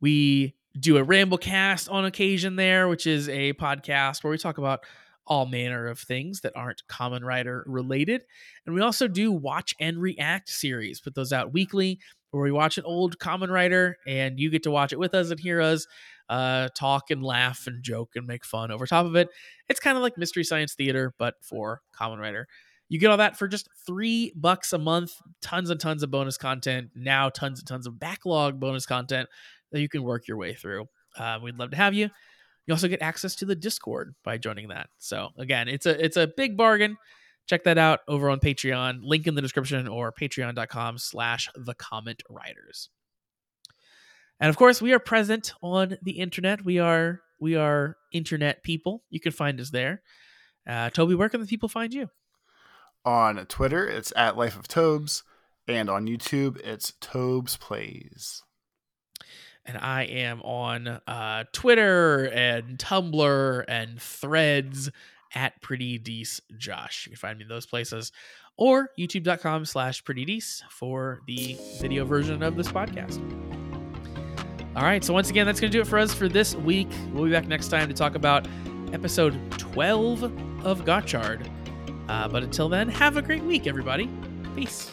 we do a Ramblecast on occasion there, which is a podcast where we talk about all manner of things that aren't Kamen Rider related. And we also do watch and react series. Put those out weekly where we watch an old Kamen Rider and you get to watch it with us and hear us uh, talk and laugh and joke and make fun over top of it. It's kind of like Mystery Science Theater, but for Kamen Rider. You get all that for just three bucks a month. Tons and tons of bonus content. Now, tons and tons of backlog bonus content that you can work your way through. Uh, we'd love to have you. You also get access to the Discord by joining that. So again, it's a it's a big bargain. Check that out over on Patreon. Link in the description or patreon.com slash the Comment Riders. And of course, we are present on the internet. We are we are internet people. You can find us there. Uh, Toby, where can the people find you? on Twitter, it's at Life of Tobes, and on YouTube, it's Tobes Plays. And I am on uh, Twitter and Tumblr and Threads at Pretty Dece Josh. You can find me in those places, or YouTube.com slash Pretty Dece for the video version of this podcast. All right, so once again, that's going to do it for us for this week. We'll be back next time to talk about episode 12 of Gotchard. Uh, but until then, have a great week, everybody. Peace.